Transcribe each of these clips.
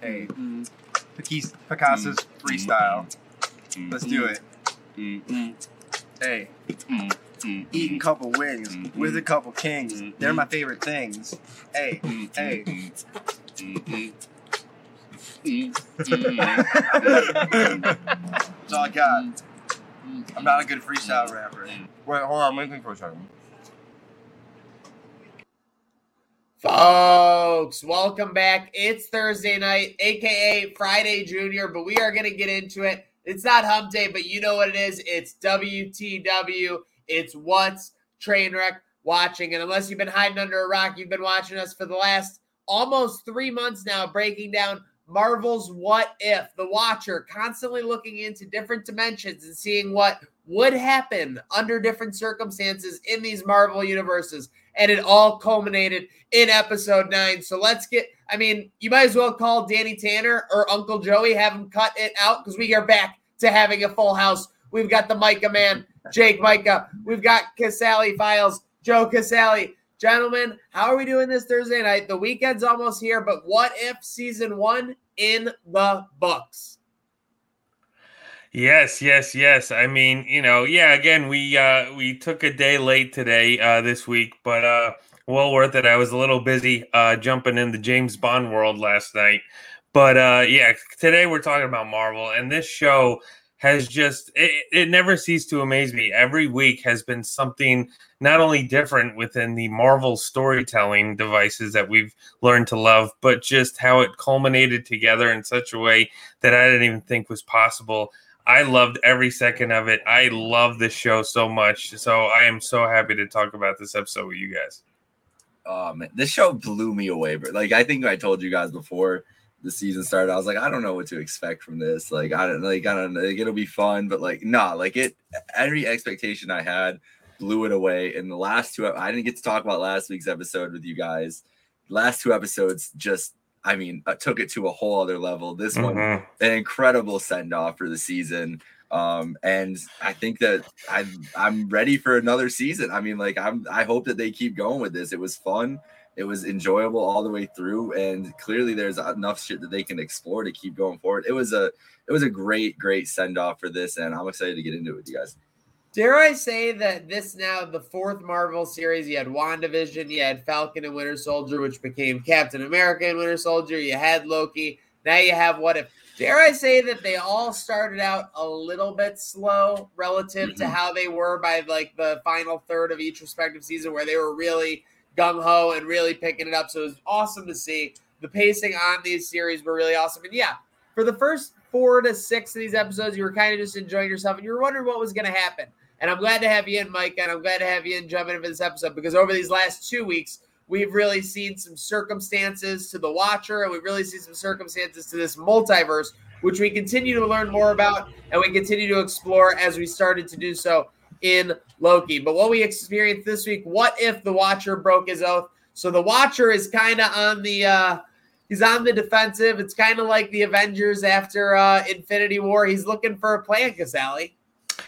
Hey, mm-hmm. Picasso's mm-hmm. freestyle. Mm-hmm. Let's do it. Hey, eating a couple wings with a couple kings. They're my favorite things. Hey, hey. That's all I got. I'm not a good freestyle rapper. Wait, hold on. Me think for a second. Folks, welcome back. It's Thursday night, aka Friday Junior, but we are going to get into it. It's not hump day, but you know what it is. It's WTW. It's what's train wreck watching. And unless you've been hiding under a rock, you've been watching us for the last almost three months now, breaking down Marvel's What If, the watcher constantly looking into different dimensions and seeing what would happen under different circumstances in these Marvel universes. And it all culminated in episode nine. So let's get, I mean, you might as well call Danny Tanner or Uncle Joey, have him cut it out because we are back to having a full house. We've got the Micah man, Jake Micah. We've got Casale Files, Joe Casale. Gentlemen, how are we doing this Thursday night? The weekend's almost here, but what if season one in the books? Yes, yes, yes. I mean, you know, yeah, again, we uh we took a day late today uh this week, but uh well worth it. I was a little busy uh jumping in the James Bond world last night. But uh yeah, today we're talking about Marvel and this show has just it, it never ceased to amaze me. Every week has been something not only different within the Marvel storytelling devices that we've learned to love, but just how it culminated together in such a way that I didn't even think was possible. I loved every second of it. I love this show so much. So I am so happy to talk about this episode with you guys. Oh man, this show blew me away. But like I think I told you guys before the season started, I was like, I don't know what to expect from this. Like I don't like I don't like it'll be fun, but like nah, like it every expectation I had blew it away. In the last two, I didn't get to talk about last week's episode with you guys. Last two episodes just I mean, uh, took it to a whole other level. This mm-hmm. one, an incredible send off for the season. Um, and I think that I I'm ready for another season. I mean, like I'm I hope that they keep going with this. It was fun. It was enjoyable all the way through, and clearly there's enough shit that they can explore to keep going forward. It was a it was a great, great send off for this, and I'm excited to get into it with you guys. Dare I say that this now the fourth Marvel series? You had WandaVision, you had Falcon and Winter Soldier, which became Captain America and Winter Soldier. You had Loki. Now you have What If. Dare I say that they all started out a little bit slow relative mm-hmm. to how they were by like the final third of each respective season, where they were really gung ho and really picking it up. So it was awesome to see. The pacing on these series were really awesome. And yeah, for the first four to six of these episodes, you were kind of just enjoying yourself and you were wondering what was going to happen. And I'm glad to have you in, Mike, and I'm glad to have you in jumping into this episode because over these last two weeks, we've really seen some circumstances to the watcher and we've really seen some circumstances to this multiverse, which we continue to learn more about and we continue to explore as we started to do so in Loki. But what we experienced this week, what if the Watcher broke his oath? So the Watcher is kind of on the uh he's on the defensive. It's kind of like the Avengers after uh Infinity War. He's looking for a plan, Casale.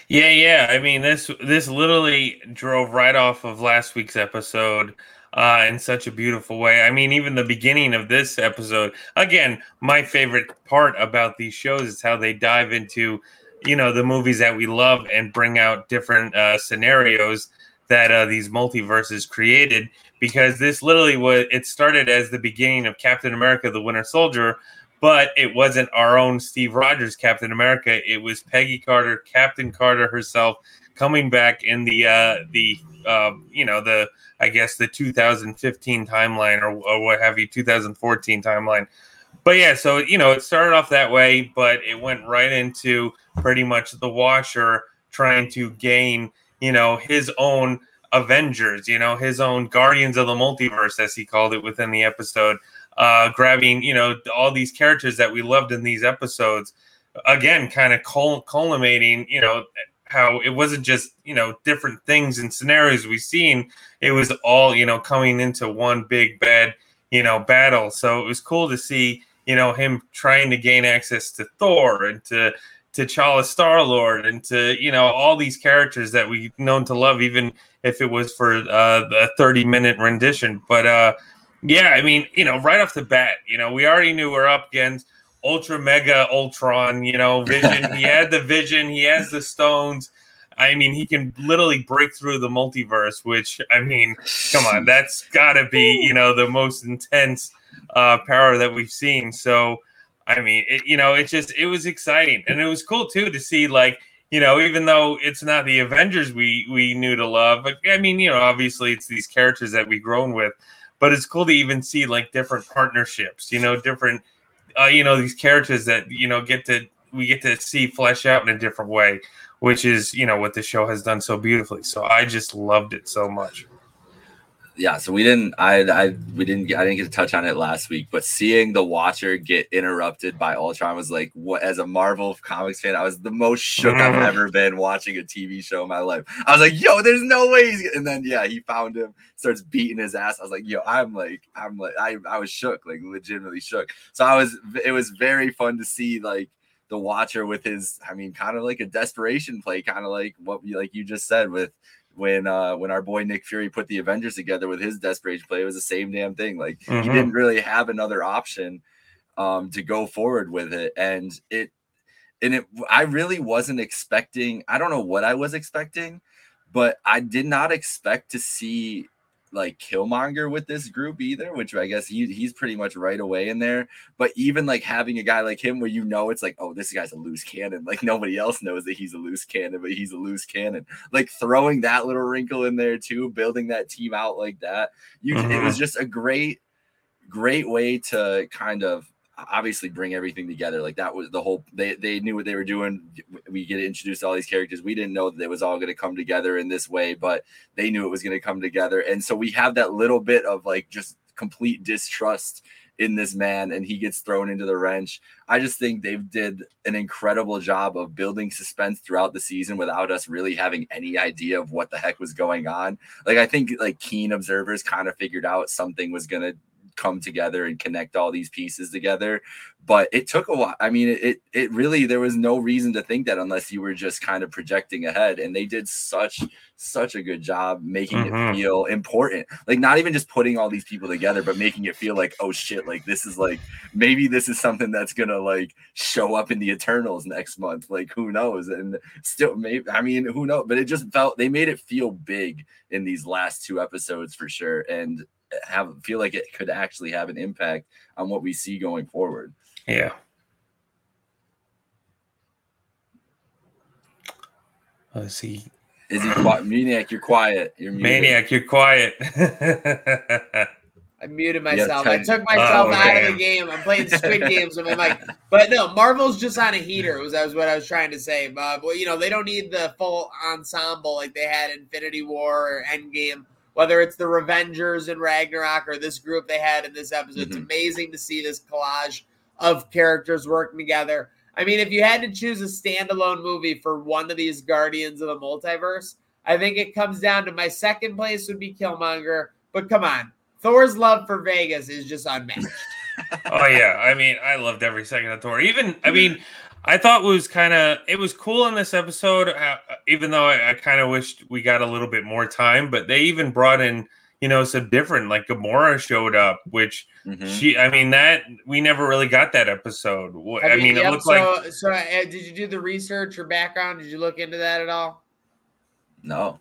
Yeah, yeah. I mean, this this literally drove right off of last week's episode uh, in such a beautiful way. I mean, even the beginning of this episode, again, my favorite part about these shows is how they dive into you know the movies that we love and bring out different uh, scenarios that uh, these multiverses created because this literally was it started as the beginning of captain america the winter soldier but it wasn't our own steve rogers captain america. It was peggy carter captain carter herself coming back in the uh the uh, you know the i guess the 2015 timeline or, or what have you 2014 timeline. But yeah, so you know, it started off that way, but it went right into pretty much the Watcher trying to gain, you know, his own Avengers, you know, his own Guardians of the Multiverse, as he called it within the episode, uh, grabbing, you know, all these characters that we loved in these episodes. Again, kind of cul- culminating, you know, how it wasn't just, you know, different things and scenarios we've seen. It was all, you know, coming into one big bad, you know, battle. So it was cool to see you know him trying to gain access to Thor and to to T'Challa Star Lord and to you know all these characters that we've known to love, even if it was for uh, the 30 minute rendition. But uh, Yeah, I mean, you know, right off the bat, you know, we already knew we're up against Ultra Mega Ultron, you know, Vision. he had the Vision, he has the stones. I mean, he can literally break through the multiverse, which I mean, come on, that's got to be, you know, the most intense uh power that we've seen. So, I mean, it, you know, it just it was exciting and it was cool too to see like you know, even though it's not the Avengers we we knew to love, but I mean, you know, obviously it's these characters that we've grown with, but it's cool to even see like different partnerships, you know, different, uh, you know, these characters that you know get to we get to see flesh out in a different way, which is you know what the show has done so beautifully. So I just loved it so much yeah, so we didn't I I we didn't get I didn't get to touch on it last week, but seeing the watcher get interrupted by Ultron was like what as a Marvel comics fan, I was the most shook I've ever been watching a TV show in my life. I was like, yo, there's no way he's and then yeah, he found him, starts beating his ass. I was like, yo, I'm like, I'm like I, I was shook, like legitimately shook. So I was it was very fun to see like the watcher with his, I mean, kind of like a desperation play, kind of like what like you just said with when uh when our boy Nick Fury put the Avengers together with his desperation play, it was the same damn thing. Like mm-hmm. he didn't really have another option um to go forward with it. And it and it I really wasn't expecting, I don't know what I was expecting, but I did not expect to see like Killmonger with this group either, which I guess he he's pretty much right away in there. But even like having a guy like him where you know it's like, oh, this guy's a loose cannon. Like nobody else knows that he's a loose cannon, but he's a loose cannon. Like throwing that little wrinkle in there too, building that team out like that. You mm-hmm. it was just a great, great way to kind of obviously bring everything together. Like that was the whole they they knew what they were doing. We get introduced to all these characters. We didn't know that it was all going to come together in this way, but they knew it was going to come together. And so we have that little bit of like just complete distrust in this man and he gets thrown into the wrench. I just think they've did an incredible job of building suspense throughout the season without us really having any idea of what the heck was going on. Like I think like keen observers kind of figured out something was going to come together and connect all these pieces together. But it took a while i mean it it really there was no reason to think that unless you were just kind of projecting ahead. And they did such such a good job making mm-hmm. it feel important. Like not even just putting all these people together but making it feel like oh shit like this is like maybe this is something that's gonna like show up in the eternals next month. Like who knows? And still maybe i mean who knows but it just felt they made it feel big in these last two episodes for sure. And have feel like it could actually have an impact on what we see going forward. Yeah. Let's see. Is he quiet? Maniac, you're quiet. You're muted. Maniac, you're quiet. I muted myself. I took oh, myself oh, out of the game. I'm playing Squid Games with my mic. But no, Marvel's just on a heater. Was that was what I was trying to say. But well, you know, they don't need the full ensemble like they had Infinity War or Endgame whether it's the Revengers and Ragnarok or this group they had in this episode. Mm-hmm. It's amazing to see this collage of characters working together. I mean, if you had to choose a standalone movie for one of these Guardians of the Multiverse, I think it comes down to my second place would be Killmonger. But come on, Thor's love for Vegas is just unmatched. oh yeah, I mean, I loved every second of Thor. Even, I mean, I thought was kind of it was cool in this episode, uh, even though I, I kind of wished we got a little bit more time. But they even brought in, you know, some different. Like Gamora showed up, which mm-hmm. she, I mean, that we never really got that episode. I, mean, it looked so, like. So, uh, did you do the research or background? Did you look into that at all? No.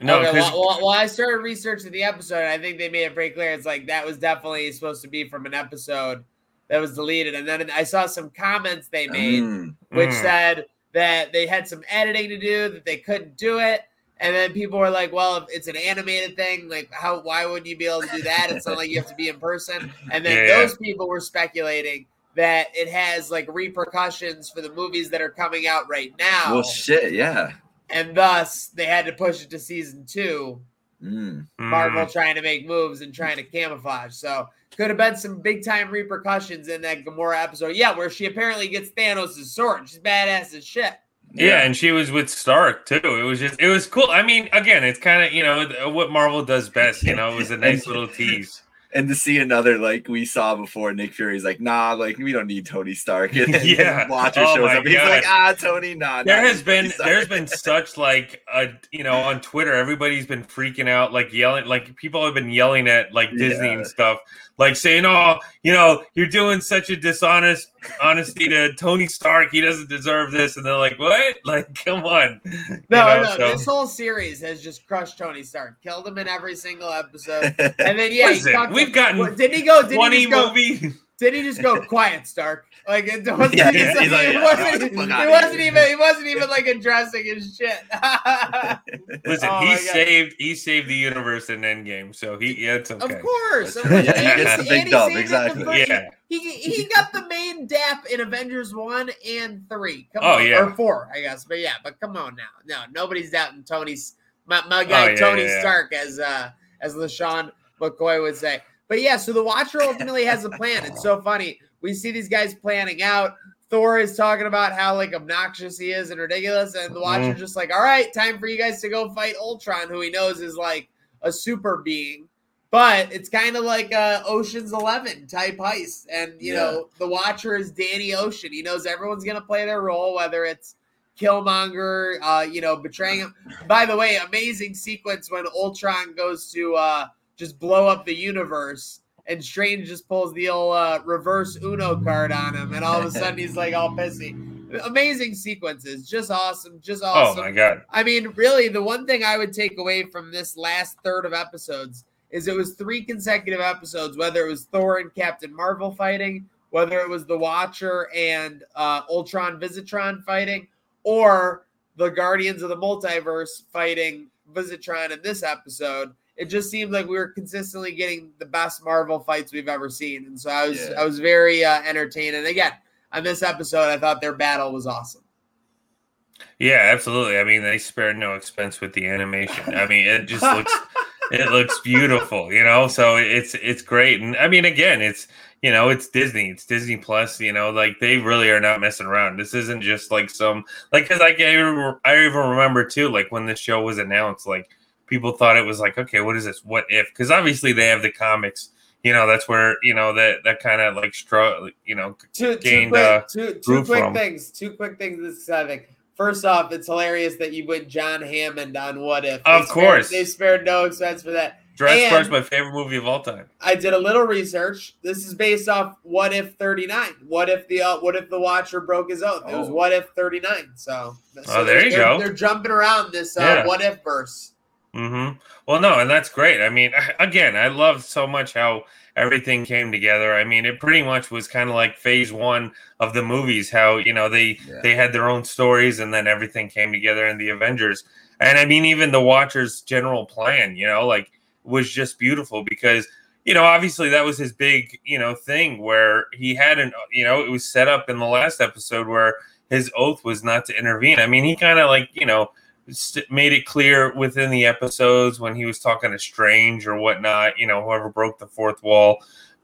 No, okay, well, well, well, I started researching the episode. I think they made it pretty clear. It's like that was definitely supposed to be from an episode that was deleted. And then I saw some comments they made, mm. which mm. said that they had some editing to do, that they couldn't do it. And then people were like, "Well, if it's an animated thing, like how? Why wouldn't you be able to do that? It's not like you have to be in person." And then yeah. those people were speculating that it has like repercussions for the movies that are coming out right now. Well, shit, yeah. And thus, they had to push it to season two. Mm. Marvel trying to make moves and trying to camouflage. So could have been some big time repercussions in that Gamora episode. Yeah, where she apparently gets Thanos' sword. She's badass as shit. Yeah, and she was with Stark too. It was just, it was cool. I mean, again, it's kind of you know what Marvel does best. You know, it was a nice little tease. And to see another like we saw before, Nick Fury's like, nah, like we don't need Tony Stark. And then Yeah. Watcher Oh shows up. He's like, ah, Tony, nah. there nah, has been Stark." there's been such like a you know on Twitter everybody's been freaking out like yelling like people have been yelling at like Disney Yeah. and stuff like saying oh you know you're doing such a dishonest honesty to Tony Stark he doesn't deserve this and they're like what like come on No, You know, no, so- this whole series has just crushed Tony Stark, killed him in every single episode, and then yeah, he Listen, we've gotten What- didn't he go? Did he 20 just go? movie Did he just go quiet, Stark? Like it wasn't, Yeah, he yeah, just- he's like, it yeah, wasn't, fuck it wasn't even, he wasn't even like addressing his shit. listen Oh he my God. saved he saved the universe in Endgame so he yeah it's okay Of course, Yeah, he gets And the big and dub, saved it the exactly. Yeah. he he got the main dap in Avengers one and three. Come Oh, on, yeah. or four, I guess. But yeah, but come on now, no, nobody's doubting Tony's my, my guy Oh, yeah, Tony yeah, yeah. Stark, as uh as LeSean McCoy would say. But yeah, so the Watcher ultimately has a plan. It's so funny. We see these guys planning out. Thor is talking about how like obnoxious he is and ridiculous, and the Watcher's Mhm. just like, "All right, time for you guys to go fight Ultron, who he knows is like a super being." But it's kind of like a Ocean's Eleven type heist, and you Yeah. know the Watcher is Danny Ocean. He knows everyone's gonna play their role, whether it's Killmonger, uh, you know, betraying him. By the way, amazing sequence when Ultron goes to uh, just blow up the universe, and Strange just pulls the old uh, reverse Uno card on him, and all of a sudden he's like all pissy. Amazing sequences, just awesome, just awesome oh my god I mean, really, the one thing I would take away from this last third of episodes is it was three consecutive episodes, whether it was Thor and Captain Marvel fighting, whether it was the Watcher and uh, Ultron Visitron fighting, or the Guardians of the Multiverse fighting Visitron in this episode. It just seemed like we were consistently getting the best Marvel fights we've ever seen, and so I was Yeah. I was very uh, entertained. And again, on this episode, I thought their battle was awesome. Yeah, absolutely. I mean, they spared no expense with the animation. I mean, it just looks it looks beautiful, you know. So it's it's great, and I mean, again, it's you know, it's Disney, it's Disney Plus. You know, like they really are not messing around. This isn't just like some like because like I, I even remember too, like when this show was announced, like people thought it was like, okay, what is this? What if? Because obviously they have the comics. You know, that's where you know that that kind of like str- you know, two, two quick, uh, two, two quick from. things. Two quick things. This exciting. First off, it's hilarious that you went John Hammond on What If. Of spared- course. they spared no expense for that. Jurassic Park's my favorite movie of all time. I did a little research. This is based off What If 39. What if the uh, What if the Watcher broke his oath? It was Oh. What If 39. So, so Oh, there you go. They're jumping around this uh, Yeah. What If verse. Hmm Well, no, and that's great. I mean, again, I love so much how everything came together. I mean, it pretty much was kind of like phase one of the movies. How you know they Yeah. they had their own stories, and then everything came together in the Avengers. And I mean, even the Watcher's general plan, you know, like was just beautiful because you know obviously that was his big you know thing where he had an you know it was set up in the last episode where his oath was not to intervene. I mean, he kind of like you know made it clear within the episodes when he was talking to Strange or whatnot, you know, whoever broke the fourth wall.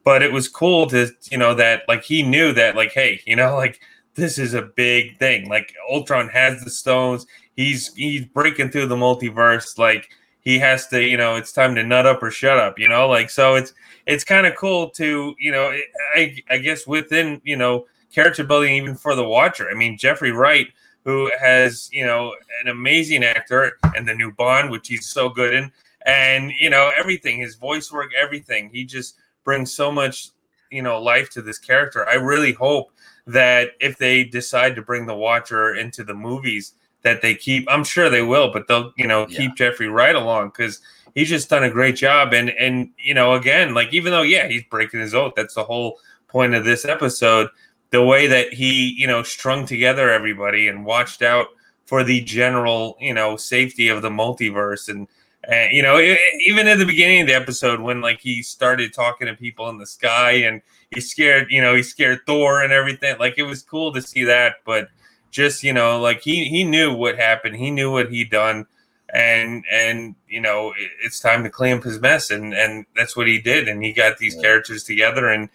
But it was cool to, you know, that like he knew that, like, hey, you know, like this is a big thing. Like Ultron has the stones. He's he's breaking through the multiverse. Like he has to, you know, it's time to nut up or shut up. You know, like so it's it's kind of cool to, you know, I I guess within you know character building even for the Watcher. I mean, Jeffrey Wright who has you know an amazing actor and the new Bond, which he's so good in, and you know everything, his voice work, everything. He just brings so much you know life to this character. I really hope that if they decide to bring the Watcher into the movies, that they keep. I'm sure they will, but they'll you know Yeah. keep Jeffrey Wright along because he's just done a great job. And and you know again, like even though yeah he's breaking his oath, that's the whole point of this episode the way that he you know strung together everybody and watched out for the general you know safety of the multiverse. And and you know even at the beginning of the episode when like he started talking to people in the sky and he scared you know he scared thor and everything. Like it was cool to see that but just you know like he he knew what happened. He knew what he'd done. And and you know it, it's time to clean up his mess. And and that's what he did. And he got these Yeah. characters together and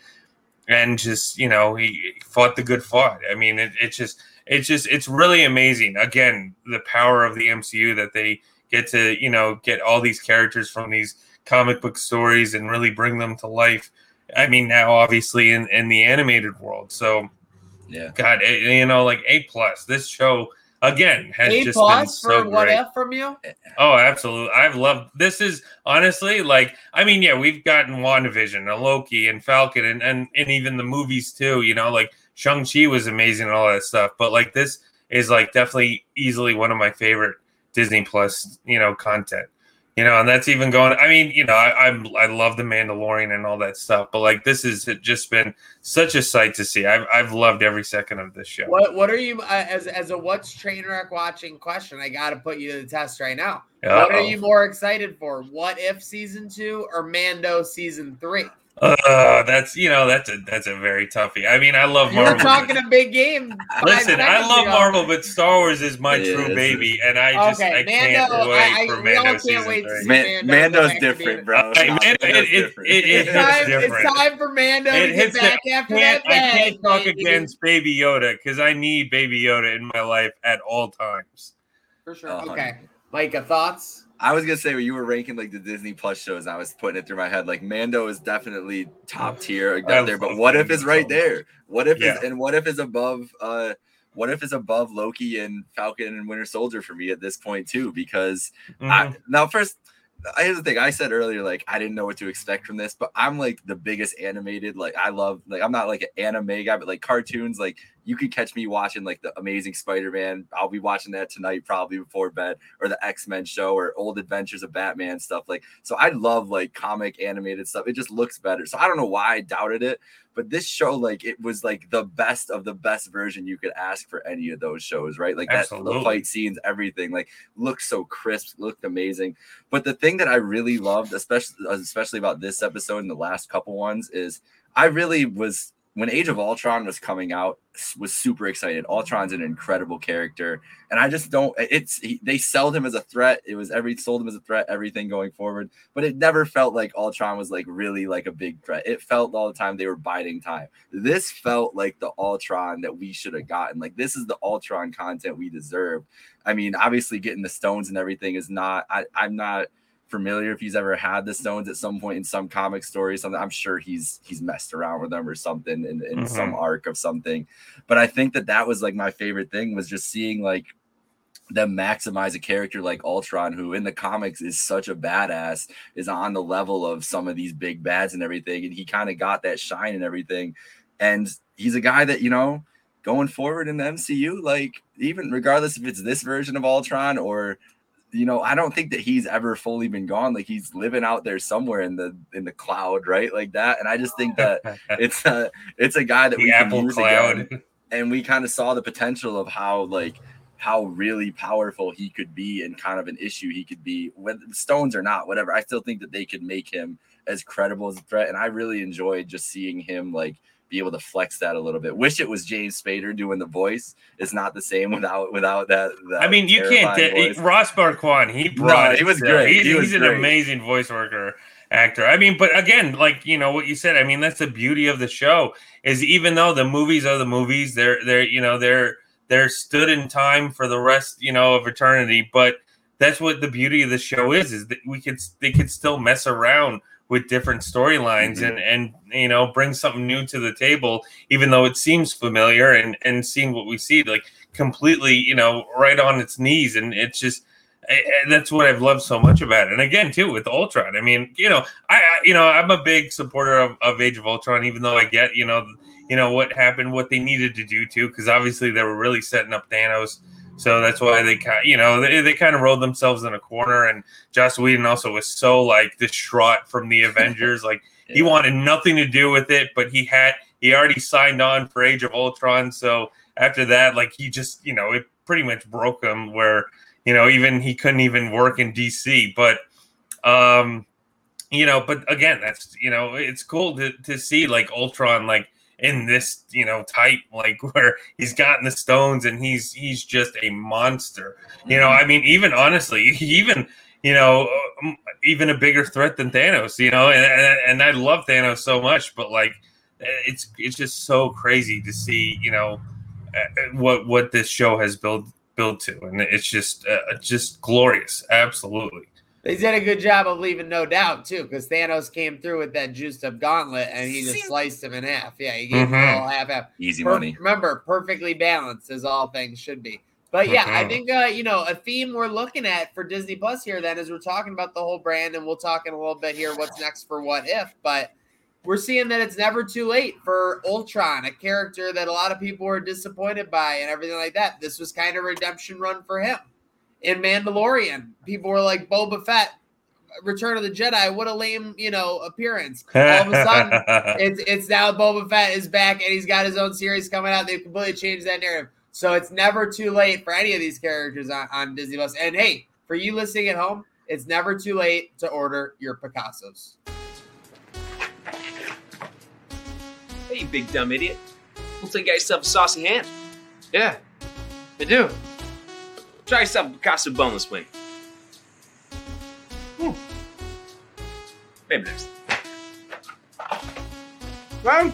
and just you know he fought the good fight. I mean, it, it's just it's just it's really amazing. Again, the power of the MCU that they get to you know get all these characters from these comic book stories and really bring them to life. I mean, now obviously in, in the animated world. So, Yeah. God, eh, you know, like A plus. This show again has A just been so for what great. from you? Oh, absolutely. I've loved this is honestly like I mean, yeah, we've gotten WandaVision and Loki and Falcon and, and and even the movies too, you know, like Shang-Chi was amazing and all that stuff. But like this is like definitely easily one of my favorite Disney Plus, you know, content. You know, and that's even going. I mean, you know, I, I'm I love the Mandalorian and all that stuff, but like this has just been such a sight to see. I've I've loved every second of this show. What what are you uh, as as a what's train wreck watching question? I got to put you to the test right now. What are you more excited for? What if season two or Mando season three? Uh, that's you know that's a that's a very toughie. I mean, I love You were Marvel. talking a big game. Listen, I love ago. Marvel, but Star Wars is my Yeah, true this baby, and I just Okay, I can't Mando, wait I- I- for we all Mando can't season wait to three. see Man, Mando's different, bro. Hey, Nah, it- it- different. it- it It's hits time, different. it's time for Mando It to get hits the- back after that I can't talk baby. against Baby Yoda because I need Baby Yoda in my life at all times. For sure. Uh-huh. Okay. Micah, thoughts? I was gonna say when you were ranking like the Disney Plus shows, I was putting it through my head. Like Mando is definitely top tier up there, but what if it's right there? What if Yeah. and what if is above? uh What if is above Loki and Falcon and Winter Soldier for me at this point too? Because Mhm. I, now first here's the thing i said earlier like i didn't know what to expect from this but i'm like the biggest animated like i love like i'm not like an anime guy but like cartoons like you could catch me watching like the amazing spider-man. I'll be watching that tonight probably before bed or the x-men show or old adventures of batman stuff like so i love like comic animated stuff. It just looks better. So i don't know why i doubted it but this show like it was like the best of the best version you could ask for any of those shows right? Like that the fight scenes everything like looked so crisp looked amazing. But the thing that I really loved, especially especially about this episode and the last couple ones, is I really was when Age of Ultron was coming out, was super excited. Ultron's an incredible character, and I just don't. It's he, they sold him as a threat. It was every sold him as a threat, everything going forward. But it never felt like Ultron was like really like a big threat. It felt all the time they were biding time. This felt like the Ultron that we should have gotten. Like this is the Ultron content we deserve. I mean, obviously getting the stones and everything is not. I, I'm not familiar if he's ever had the stones at some point in some comic story. Something I'm sure he's he's messed around with them or something in, in mm-hmm. some arc of something. But I think that that was like my favorite thing was just seeing like them maximize a character like Ultron, who in the comics is such a badass, is on the level of some of these big bads and everything, and he kind of got that shine and everything. And he's a guy that you know going forward in the MCU, like even regardless if it's this version of Ultron or you know, I don't think that he's ever fully been gone. Like he's living out there somewhere in the in the cloud, right? Like that. And I just think that it's a it's a guy that the we Apple use Cloud. again. and we kind of saw the potential of how like how really powerful he could be and kind of an issue he could be with stones or not whatever i still think that they could make him as credible as a threat and i really enjoyed just seeing him like be able to flex that a little bit wish it was james spader doing the voice it's not the same without without that, that I mean, you can't. Voice. Ross Marquand, he brought. No, it he was great. He's, He was he's an amazing voice worker actor. I mean, but again, like you know what you said. I mean, that's the beauty of the show is even though the movies are the movies, they're they're you know they're they're stood in time for the rest you know of eternity. But that's what the beauty of the show is is that we could they could still mess around with different storylines Mhm. and and you know bring something new to the table even though it seems familiar and and seeing what we see like completely you know right on its knees and it's just and that's what I've loved so much about it. And again, too, with Ultron, I mean, you know, I, I you know, I'm a big supporter of, of Age of Ultron, even though I get, you know, you know what happened, what they needed to do too, because obviously they were really setting up Thanos. So that's why they kind, you know, they, they kind of rolled themselves in a corner. And Joss Whedon also was so like distraught from the Avengers, like he wanted nothing to do with it, but he had he already signed on for Age of Ultron. So after that, like he just, you know, it pretty much broke him where, you know, even he couldn't even work in DC. But um, you know, but again, that's you know, it's cool to to see like Ultron like in this, you know, type, like where he's gotten the stones and he's he's just a monster. You know, I mean, even honestly, even you know, um, even a bigger threat than Thanos. You know, and and, and I love Thanos so much, but like, it's it's just so crazy to see. You know, uh, what what this show has built built to, and it's just uh, just glorious. Absolutely. They did a good job of leaving no doubt too, because Thanos came through with that juiced up gauntlet and he just sliced him in half. Yeah, he gave him Mhm. all half half. Easy Per- money. Remember, perfectly balanced as all things should be. But yeah, I Mhm. think uh, you know a theme we're looking at for Disney Plus here. Then, as we're talking about the whole brand, and we'll talk in a little bit here what's next for What If. But we're seeing that it's never too late for Ultron, a character that a lot of people were disappointed by, and everything like that. This was kind of redemption run for him. In Mandalorian, people were like Boba Fett, Return of the Jedi. What a lame, you know, appearance. All of a sudden, it's it's now Boba Fett is back and he's got his own series coming out. They've completely changed that narrative. So it's never too late for any of these characters on, on Disney Plus. And hey, for you listening at home, it's never too late to order your Picassos. Hey, you big dumb idiot. Looks like you got yourself a saucy hand. Yeah, I do. Try yourself a Picasso boneless wing. Hmm. Maybe next. Right?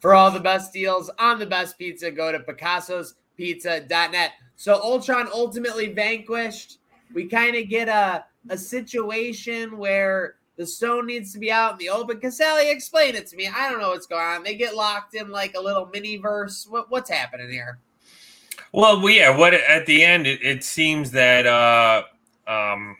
For all the best deals on the best pizza, go to picassospizza.net. So Ultron ultimately vanquished. We kind of get a, a situation where the stone needs to be out in the open. Caselli, explain it to me. I don't know what's going on. They get locked in like a little mini verse. What, what's happening here? Well, well, yeah. What at the end, it, it seems that uh, um,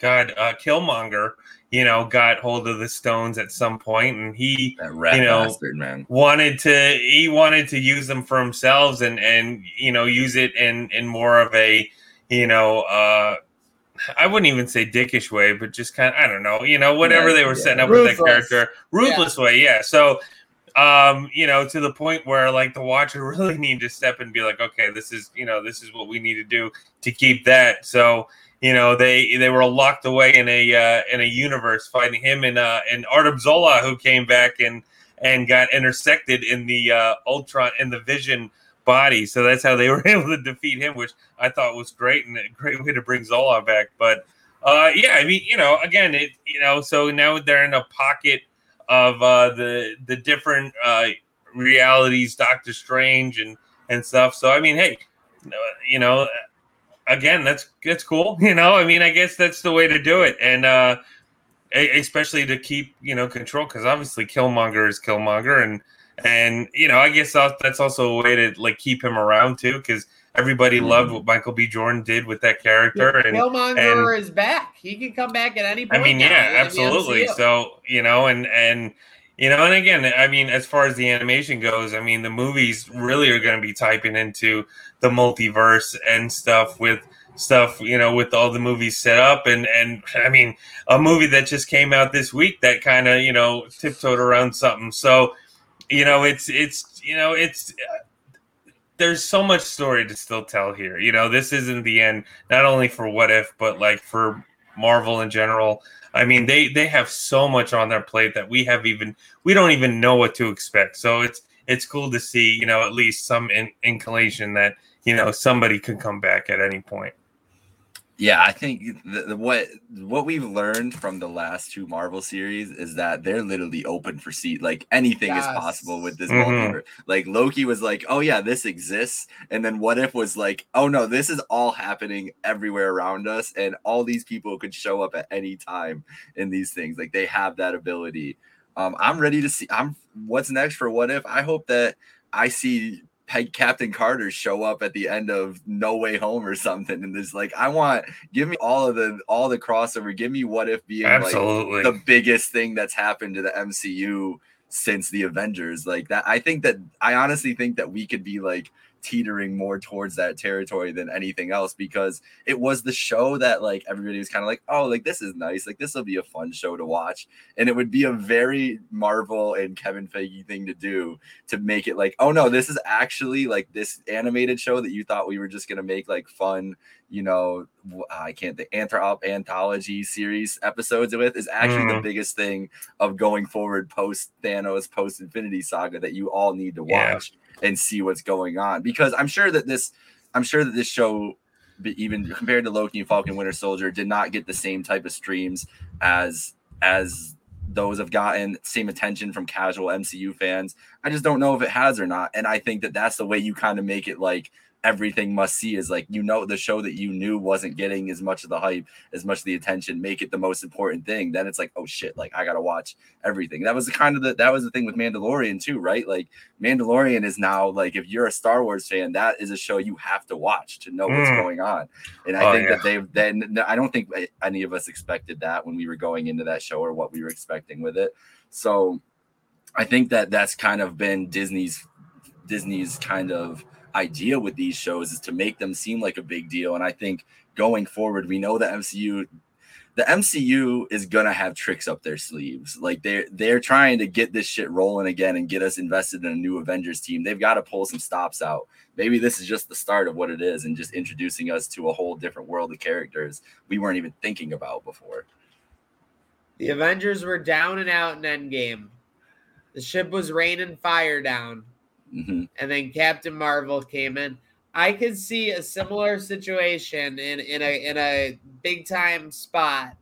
God, uh, Killmonger, you know, got hold of the stones at some point, and he You know, bastard, man. wanted to he wanted to use them for himself, and and you know, use it in in more of a you know, uh, I wouldn't even say dickish way, but just kind of I don't know, you know, whatever Yeah, they were yeah. setting up with that character, ruthless way, yeah. So um, you know, to the point where like the watcher really need to step and be like, okay, this is you know, this is what we need to do to keep that. So you know, they they were locked away in a uh, in a universe fighting him and uh, and Arnim Zola, who came back and and got intersected in the uh, Ultron in the Vision body. So that's how they were able to defeat him, which I thought was great and a great way to bring Zola back. But uh, yeah, I mean, you know, again, it you know, so now they're in a pocket of uh, the the different uh, realities, Doctor Strange and and stuff. So I mean, hey, you know, again, that's that's cool. You know, I mean, I guess that's the way to do it, and uh, especially to keep you know control because obviously Killmonger is Killmonger, and and you know, I guess that's also a way to like keep him around too because everybody mm-hmm. loved what Michael B. Jordan did with that character, and Killmonger is back. He can come back at any point. I mean, yeah, absolutely. So you know, and and you know, and again, I mean, as far as the animation goes, I mean, the movies really are going to be typing into the multiverse and stuff with stuff, you know, with all the movies set up, and and I mean, a movie that just came out this week that kind of you know tiptoed around something. So you know, it's it's you know, it's. There's so much story to still tell here. You know, this isn't the end, not only for What If, but like for Marvel in general. I mean, they they have so much on their plate that we have even we don't even know what to expect. So it's it's cool to see, you know, at least some in, inclination that you know somebody could come back at any point. Yeah, I think the, the, what what we've learned from the last two Marvel series is that they're literally open for seat. Like anything is possible with this Mhm. multiverse. Like Loki was like, "Oh yeah, this exists," and then What If was like, "Oh no, this is all happening everywhere around us, and all these people could show up at any time in these things. Like they have that ability." Um, I'm ready to see. I'm what's next for What If. I hope that I see Peg Captain Carter show up at the end of No Way Home or something, and there's like, I want give me all of the all the crossover. Give me What If being like the biggest thing that's happened to the MCU since the Avengers. Like that, I think that I honestly think that we could be like teetering more towards that territory than anything else because it was the show that like everybody was kind of like, oh, like this is nice, like this will be a fun show to watch, and it would be a very Marvel and Kevin Feige thing to do to make it like, oh no, this is actually like this animated show that you thought we were just gonna make like fun you know, I can't the anthrop anthology series episodes with is actually Mhm. the biggest thing of going forward post Thanos, post Infinity Saga that you all need to Yeah. And see what's going on. Because I'm sure that this, I'm sure that this show, even compared to Loki and Falcon Winter Soldier, did not get the same type of streams as as those have gotten same attention from casual MCU fans. I just don't know if it has or not. And I think that that's the way you kind of make it like everything must see is like you know the show that you knew wasn't getting as much of the hype as much of the attention make it the most important thing then it's like oh shit like i gotta watch everything that was the kind of the that was the thing with mandalorian too right like mandalorian is now like if you're a star wars fan that is a show you have to watch to know what's Mm. going on and i Oh, think yeah. that they've then i don't think any of us expected that when we were going into that show or what we were expecting with it so i think that that's kind of been disney's disney's kind of idea with these shows is to make them seem like a big deal. And I think going forward, we know the MCU, the MCU is gonna have tricks up their sleeves. Like they're they're trying to get this shit rolling again and get us invested in a new Avengers team. They've got to pull some stops out. Maybe this is just the start of what it is and just introducing us to a whole different world of characters we weren't even thinking about before. The Avengers were down and out in Endgame. The ship was raining fire down, hmm and then Captain Marvel came in. I could see a similar situation in in a in a big time spot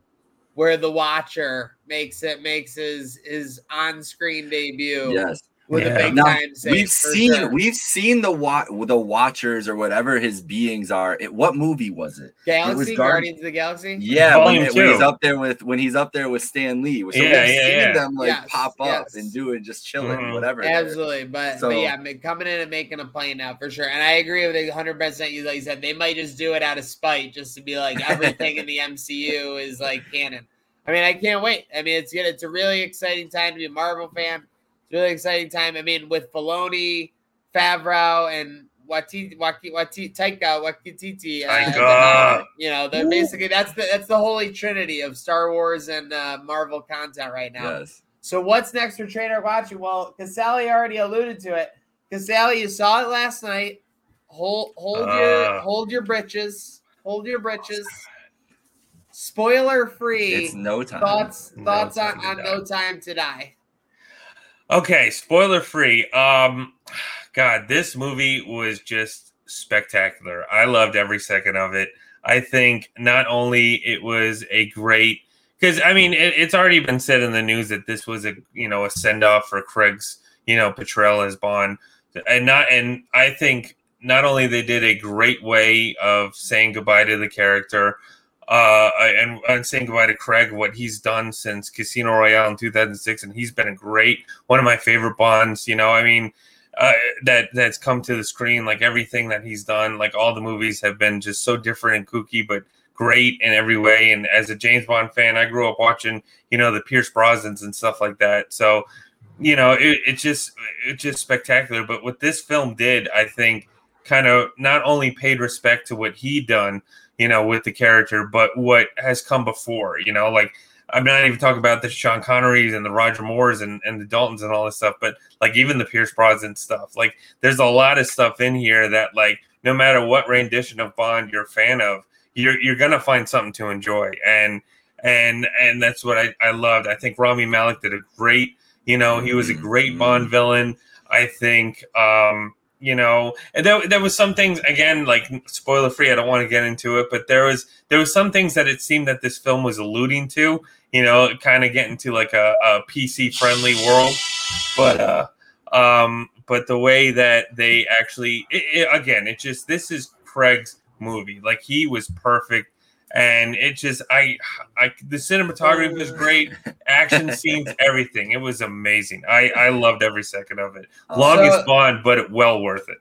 where the Watcher makes it makes his his on screen debut Yes. With Yeah. a big Now, time save. we've seen sure. we've seen the wa- the Watchers or whatever his beings are. It, what movie was it? Galaxy Guard- Guardians of the Galaxy. Yeah, when, it- when he's up there with when he's up there with Stan Lee. So Yeah, we've yeah, seen yeah. them like Yes, pop up yes. and do it, just chilling, Mhm. whatever. Absolutely, but, So- but yeah, ma- coming in and making a play now for sure. And I agree with it 100. percent You like you said, they might just do it out of spite, just to be like everything in the MCU is like canon. I mean, I can't wait. I mean, it's good. It's a really exciting time to be a Marvel fan. It's a really exciting time. I mean, with Filoni, Favreau, and Watiti, Wati, Wati, Taika, Waititi. uh, Taika. another- you know, they're basically that's the that's the holy trinity of Star Wars and uh, Marvel content right now. Yes. So what's next for Trader Watching? Well, Casali already alluded to it. Casali, you saw it last night. Hold hold your Uh. hold your britches. Hold your britches. Spoiler free. It's no time. thoughts No thoughts Time on, on No Time to Die. Okay, spoiler free. Um God, this movie was just spectacular. I loved every second of it. I think not only it was a great because I mean it, it's already been said in the news that this was a you know a send off for Craig's you know portrayal as Bond, and not and I think not only they did a great way of saying goodbye to the character, uh, and, and saying goodbye to Craig, what he's done since Casino Royale in 2006, and he's been a great one of my favorite Bonds. You know, I mean, uh, that that's come to the screen, like everything that he's done, like all the movies have been just so different and kooky, but great in every way. And as a James Bond fan, I grew up watching, you know, the Pierce Brosnans and stuff like that. So, you know, it, it's just it's just spectacular. But what this film did, I think, kind of not only paid respect to what he'd done, you know, with the character, but what has come before, you know, like I'm not even talking about the Sean Connerys and the Roger Moores and, and the Daltons and all this stuff, but like even the Pierce Brosnan stuff. Like there's a lot of stuff in here that like no matter what rendition of Bond you're a fan of, you're you're gonna find something to enjoy. And and and that's what I, I loved. I think Rami Malek did a great, you know, he was a great Bond villain. I think um you know and there, there was some things again like spoiler free i don't want to get into it but there was there was some things that it seemed that this film was alluding to you know kind of getting to like a, a pc friendly world but uh um but the way that they actually it, it, again it just this is craig's movie like he was perfect and it just i i the cinematography was oh. great. Action scenes everything. It was amazing. I i loved every second of it. Oh, Longest So- bond but well worth it.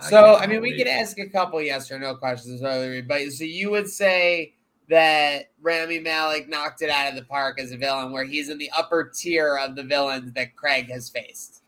So can't I mean, we wait. could ask a couple yes or no questions but so you would say that Rami Malek knocked it out of the park as a villain, where he's in the upper tier of the villains that Craig has faced.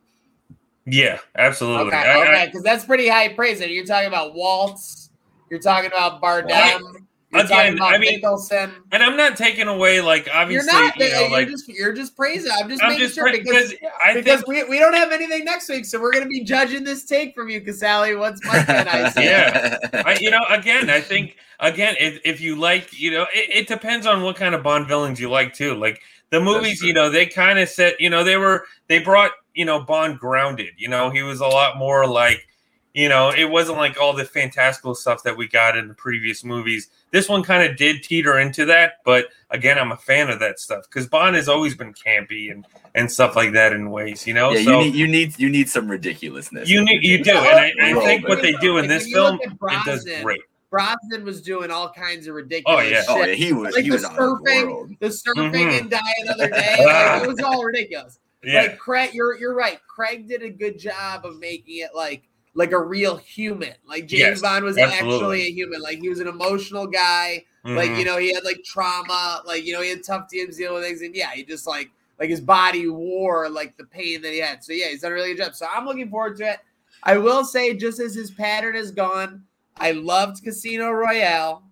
yeah absolutely. Okay, I- I- okay, because that's pretty high praise. And you're talking about Waltz, you're talking about Bardem, you're Again, talking about I mean, Nicholson. and i'm not taking away like obviously You're obviously not. you know you're like just you're just praising. I'm just i'm making just sure pra- because because i because think we, we don't have anything next week, so we're gonna be judging this take from you, Casali. What's Mike and I say? Yeah. I, you know, again, I think again, if, if you like, you know, it, it depends on what kind of Bond villains you like too. Like the movies, you know, they kind of set, you know, they were they brought, you know, Bond grounded. You know, he was a lot more like, you know, it wasn't like all the fantastical stuff that we got in the previous movies. This one kind of did teeter into that, but again, I'm a fan of that stuff because Bond has always been campy and and stuff like that in ways, you know. Yeah, so you need you need you need some ridiculousness. you need you do, and I, I think what they do in this when you look film, it does great. Brosnan was doing all kinds of ridiculous Oh, yeah. shit. Oh yeah, he was Like he the was out of the surfing, world. the surfing Mhm. and Die Another Day. Like, it was all ridiculous. Yeah, Like Craig, you're you're right. Craig did a good job of making it like like a real human. Like James Yes, Bond was absolutely. actually a human. Like he was an emotional guy. Like Mhm. you know, he had like trauma. Like you know, he had tough times dealing with things, and yeah, he just like like his body wore like the pain that he had. So yeah, he's done a really good job. So I'm looking forward to it. I will say, just as his pattern is gone, I loved Casino Royale.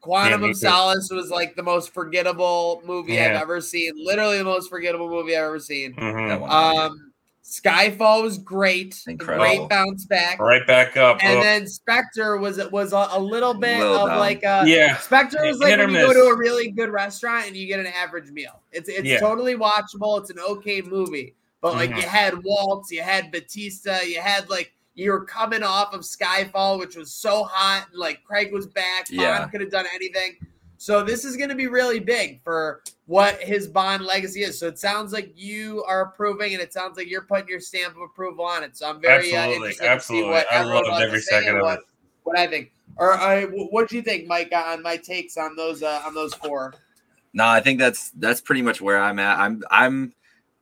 Quantum Yeah, of too. Solace was like the most forgettable movie I've ever seen. Literally the most forgettable movie I've ever seen. Mhm. That one. Um, Skyfall was great, Incredible. great bounce back, right back up. and Oh, then Spectre was it was a, a little bit Little of down. like a yeah, Spectre was like when you go to a really good restaurant and you get an average meal. It's it's Yeah. totally watchable. It's an okay movie, but like Mhm. you had Waltz, you had Batista, you had like you were coming off of Skyfall, which was so hot. And, like Craig was back. Bond Yeah. could have done anything. So this is going to be really big for what his Bond legacy is. So it sounds like you are approving, and it sounds like you're putting your stamp of approval on it. So I'm very uh, Absolutely, interested to absolutely. see what I everyone loved every second of what, it. what I think. Or uh, what do you think, Mike, on my takes on those uh, on those four? No, I think that's that's pretty much where I'm at. I'm I'm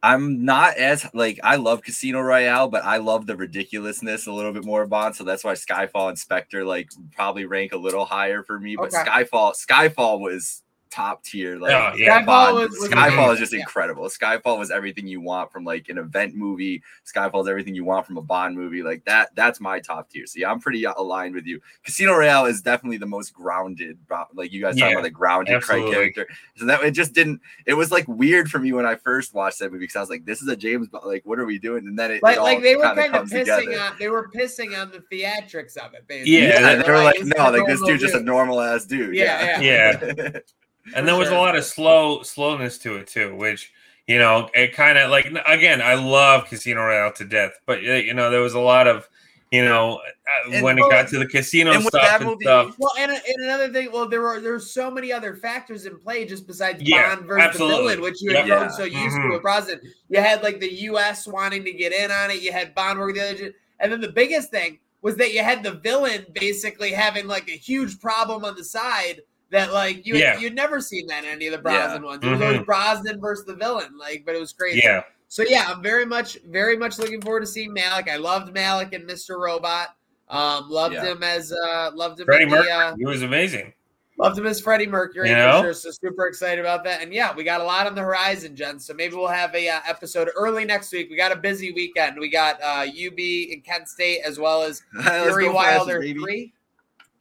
I'm not as like I love Casino Royale, but I love the ridiculousness a little bit more Bond. So that's why Skyfall and Spectre like probably rank a little higher for me. But Okay. Skyfall Skyfall was top tier. Like Oh, yeah. Skyfall Bond- was- was Skyfall is just Yeah. incredible. Skyfall was everything you want from like an event movie. Skyfall is everything you want from a Bond movie. Like that. That's my top tier. So yeah, I'm pretty uh, aligned with you. Casino Royale is definitely the most grounded. Like you guys talking Yeah, about the grounded Craig character. So that it just didn't. It was like weird for me when I first watched that movie because I was like, "This is a James Bond. Like, what are we doing?" And then it, Like, it all like they were kinda kind of comes pissing together. on they were pissing on the theatrics of it, basically. Yeah, Yeah, they they were like, this is "No, like this normal dude's just a normal ass dude." Yeah, yeah. and there was a lot of slow slowness to it too which you know it kind of like again i love casino royale to death but you know there was a lot of you know uh, And when it got to the casino and stuff and stuff Well, and, and another thing, well, there were there's so many other factors in play just besides Yeah, Bond versus absolutely. the villain, which you Yep. had grown Yeah. so used Mhm. to with Brosnan. You had like the U.S. wanting to get in on it. You had Bond working the other, and then the biggest thing was that you had the villain basically having like a huge problem on the side that like you Yeah. you'd never seen that in any of the Yeah. Brosnan ones. It was always Mhm. Brosnan versus the villain, like, but it was crazy. yeah So yeah, I'm very much, very much looking forward to seeing Malek. I loved Malek and Mr. Robot. Um, loved Yeah. him as uh, loved him. freddie in the, mercury uh, he was amazing loved him as Freddie Mercury You know? for sure. So super excited about that. And yeah, we got a lot on the horizon, Jen. So maybe we'll have a uh, episode early next week. We got a busy weekend. We got uh, UB and Kent State as well as Let's Fury go Flashes, Wilder baby. three.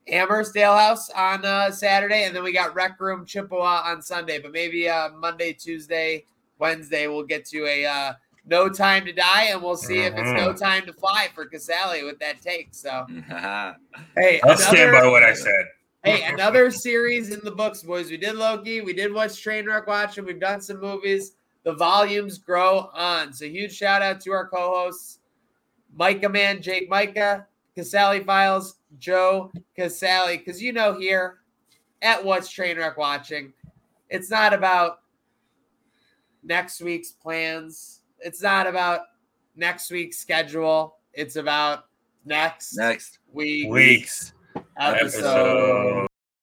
Amherst Alehouse on uh, Saturday, and then we got Rec Room Chippewa on Sunday. But maybe uh, Monday, Tuesday, Wednesday, we'll get to a uh, No Time to Die, and we'll see if it's No Time to Fly for Casale with that take. So, hey, i'll stand by what i said Hey, another series in the books, boys. We did Loki. We did watch Trainwreck Watching. We've done some movies. The volumes grow on. So huge shout out to our co-hosts, Micah Man, Jake Micah, Casale Files, Joe Casale. Because you know here at What's Trainwreck Watching, it's not about next week's plans. It's not about next week's schedule. It's about next Next. week's weeks episode. episode